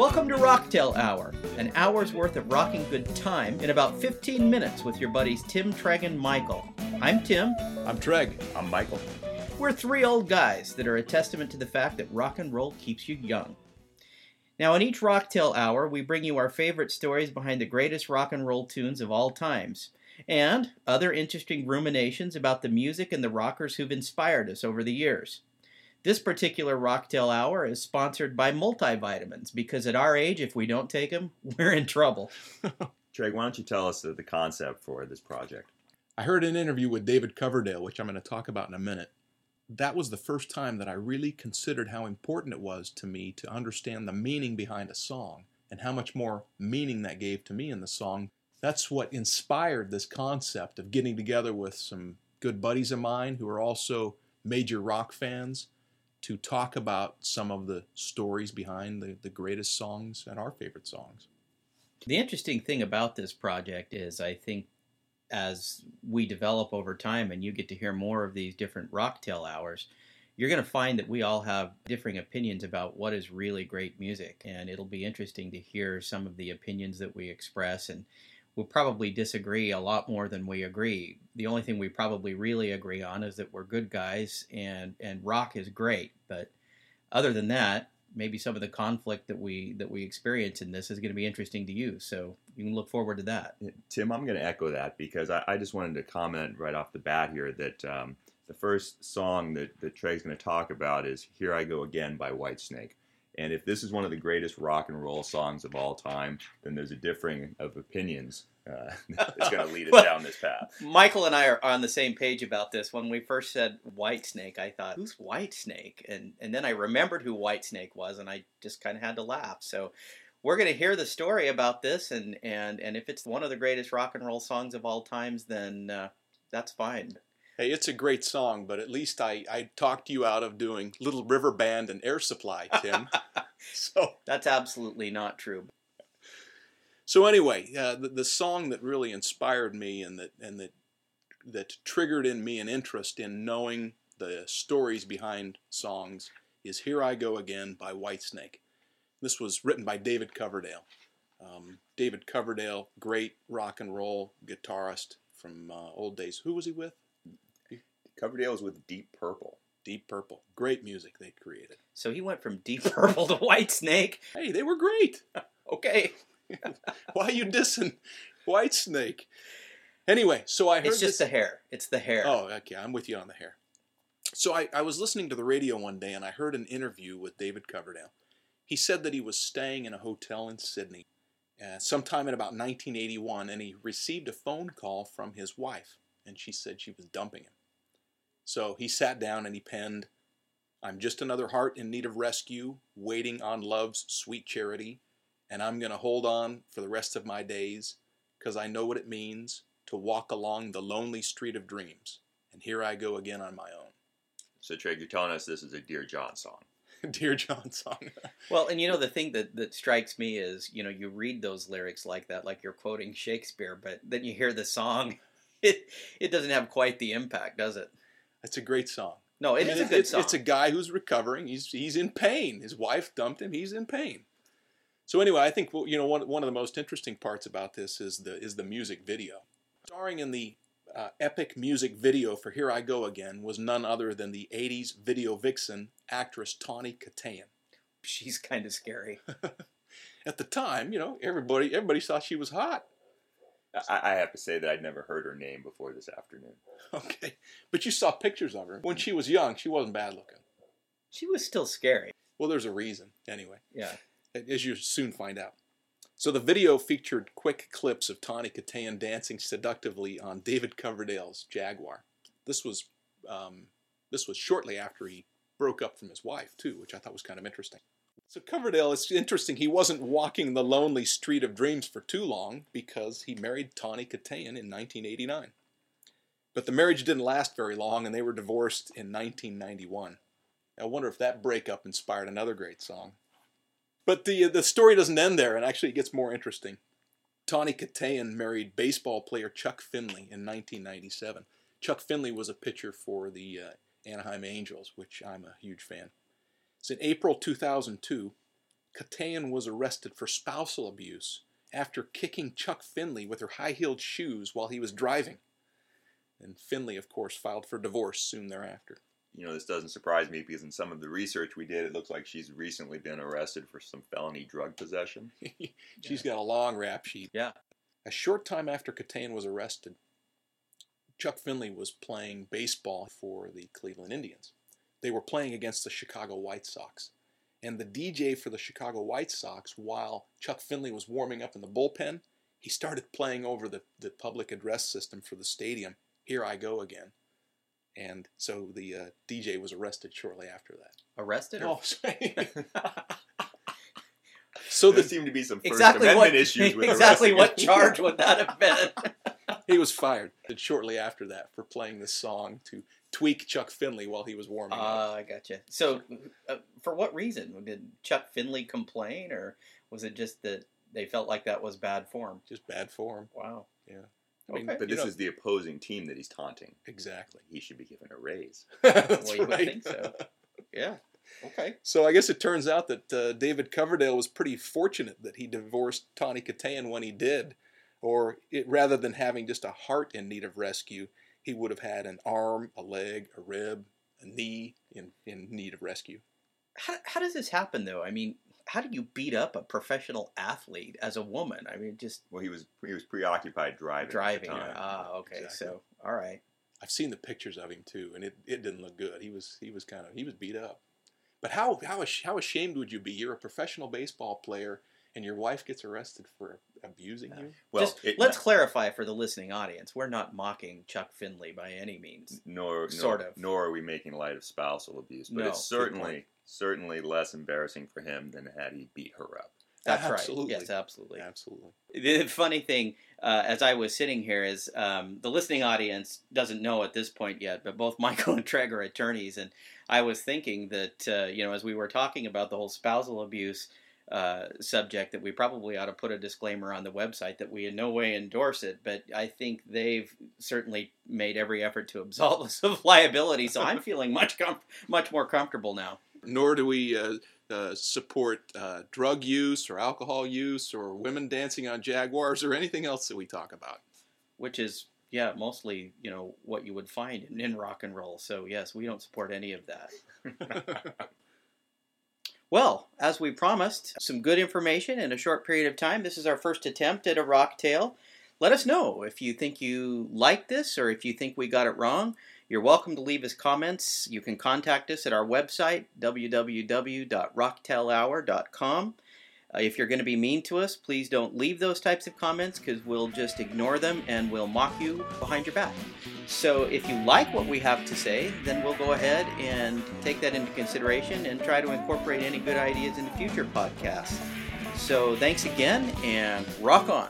Welcome to Rock Tale Hour, an hour's worth of rocking good time in about 15 minutes with your buddies Tim, Treg, and Michael. I'm Tim. I'm Treg. I'm Michael. We're three old guys that are a testament to the fact that rock and roll keeps you young. Now, in each Rock Tale Hour, we bring you our favorite stories behind the greatest rock and roll tunes of all times, and other interesting ruminations about the music and the rockers who've inspired us over the years. This particular Rock Tale Hour is sponsored by multivitamins because at our age, if we don't take them, we're in trouble. Treg, why don't you tell us the, the concept for this project? I heard an interview with David Coverdale, which I'm going to talk about in a minute. That was the first time that I really considered how important it was to me to understand the meaning behind a song and how much more meaning that gave to me in the song. That's what inspired this concept of getting together with some good buddies of mine who are also major rock fans to talk about some of the stories behind the, the greatest songs and our favorite songs. The interesting thing about this project is, I think, as we develop over time and you get to hear more of these different rock tale hours, you're going to find that we all have differing opinions about what is really great music. And it'll be interesting to hear some of the opinions that we express. And we'll probably disagree a lot more than we agree. The only thing we probably really agree on is that we're good guys and and rock is great. But other than that, maybe some of the conflict that we that we experience in this is going to be interesting to you. So you can look forward to that. Tim, I'm going to echo that because I, I just wanted to comment right off the bat here that um, the first song that, that Trey's going to talk about is "Here I Go Again" by Whitesnake. And if this is one of the greatest rock and roll songs of all time, then there's a differing of opinions uh, that's going to lead us Well, down this path. Michael and I are on the same page about this. When we first said Whitesnake, I thought, "Who's Whitesnake?" and and then I remembered who Whitesnake was, and I just kind of had to laugh. So we're going to hear the story about this, and and and if it's one of the greatest rock and roll songs of all times, then uh, that's fine. Hey, it's a great song, but at least I, I talked you out of doing Little River Band and Air Supply, Tim. so That's absolutely not true. So anyway, uh, the, the song that really inspired me and that and that that triggered in me an interest in knowing the stories behind songs is "Here I Go Again" by Whitesnake. This was written by David Coverdale. Um, David Coverdale, great rock and roll guitarist from uh, old days. Who was he with? Coverdale is with Deep Purple. Deep Purple. Great music they created. So he went from Deep Purple to Whitesnake. Hey, they were great. Okay, Why are you dissing Whitesnake? Anyway, so I heard it's just this- the hair. It's the hair. Oh, okay. I'm with you on the hair. So I, I was listening to the radio one day and I heard an interview with David Coverdale. He said that he was staying in a hotel in Sydney uh, sometime in about 1981 and he received a phone call from his wife and she said she was dumping him. So he sat down and he penned, I'm just another heart in need of rescue, waiting on love's sweet charity, and I'm going to hold on for the rest of my days because I know what it means to walk along the lonely street of dreams. And here I go again on my own. So, Trey, you're telling us this is a Dear John song. Dear John song. Well, and you know the thing that that strikes me is you know you read those lyrics like that, like you're quoting Shakespeare, but then you hear the song, it it doesn't have quite the impact, does it? It's a great song. No, it is a good it's, song. It's a guy who's recovering. He's he's in pain. His wife dumped him. He's in pain. So anyway, I think you know one one of the most interesting parts about this is the is the music video. Starring in the uh, epic music video for "Here I Go Again" was none other than the '80s video vixen actress Tawny Kitaen. She's kind of scary. At the time, you know, everybody everybody thought she was hot. I, I have to say that I'd never heard her name before this afternoon. Okay, but you saw pictures of her when she was young. She wasn't bad looking. She was still scary. Well, there's a reason anyway. Yeah. as you soon find out. So the video featured quick clips of Tawny Kitaen dancing seductively on David Coverdale's Jaguar. This was um, this was shortly after he broke up from his wife too, which I thought was kind of interesting. So Coverdale, it's interesting. He wasn't walking the lonely street of dreams for too long because he married Tawny Kitaen in 1989. But the marriage didn't last very long, and they were divorced in 1991. I wonder if that breakup inspired another great song. But the the story doesn't end there, and actually it gets more interesting. Tawny Kitaen married baseball player Chuck Finley in 1997. Chuck Finley was a pitcher for the uh, Anaheim Angels, which I'm a huge fan. So in April 2002, Kitaen was arrested for spousal abuse after kicking Chuck Finley with her high heeled shoes while he was driving. And Finley, of course, filed for divorce soon thereafter. You know, this doesn't surprise me because in some of the research we did, it looks like she's recently been arrested for some felony drug possession. She's got a long rap sheet. Yeah. A short time after Kitaen was arrested, Chuck Finley was playing baseball for the Cleveland Indians. They were playing against the Chicago White Sox. And the DJ for the Chicago White Sox, while Chuck Finley was warming up in the bullpen, he started playing over the, the public address system for the stadium, Here I Go Again. And so the uh, DJ was arrested shortly after that. Arrested? Oh, sorry. so there seemed to be some First exactly Amendment what, issues with Exactly what charge would that have been? he was fired shortly after that for playing this song to tweak Chuck Finley while he was warming up. Ah, I gotcha. So, uh, for what reason did Chuck Finley complain, or was it just that they felt like that was bad form? Just bad form. Wow. I mean, Okay. But you this know- is the opposing team that he's taunting. exactly. He should be given a raise. That's Well, you would right. think so. Yeah. Okay. So I guess it turns out that uh, David Coverdale was pretty fortunate that he divorced Tawny Kitaen when he did, or it, rather than having just a heart in need of rescue, he would have had an arm, a leg, a rib, a knee in, in need of rescue. How, how does this happen, though? I mean, how do you beat up a professional athlete as a woman? I mean, just Well, he was he was preoccupied driving. at the driving. time. Ah, okay. Exactly. So, all right. I've seen the pictures of him too, and it, it didn't look good. He was he was kind of he was beat up. But how how how ashamed would you be? You're a professional baseball player, and your wife gets arrested for abusing you. Well, Just it- let's clarify for the listening audience: we're not mocking Chuck Finley by any means. nor, nor Sort of. nor are we making light of spousal abuse, but No, it's certainly certainly less embarrassing for him than had he beat her up. That's Absolutely. right. Yes, absolutely. Absolutely. The funny thing, uh, as I was sitting here, is um, the listening audience doesn't know at this point yet, but both Michael and Treg are attorneys, and I was thinking that uh, you know, as we were talking about the whole spousal abuse uh, subject, that we probably ought to put a disclaimer on the website that we in no way endorse it, but I think they've certainly made every effort to absolve us of liability, so I'm feeling much com- much more comfortable now. Nor do we uh, uh, support uh, drug use or alcohol use or women dancing on jaguars or anything else that we talk about. which is yeah mostly you know what you would find in, in rock and roll so yes we don't support any of that well as we promised some good information in a short period of time. This is our first attempt at a rock tale. Let us know if you think you like this or if you think we got it wrong. You're welcome to leave us comments. You can contact us at our website www.rocktalehour.com uh, if you're going to be mean to us, please don't leave those types of comments because we'll just ignore them and we'll mock you behind your back. So if you like what we have to say, then we'll go ahead and take that into consideration and try to incorporate any good ideas into future podcasts. So thanks again and rock on.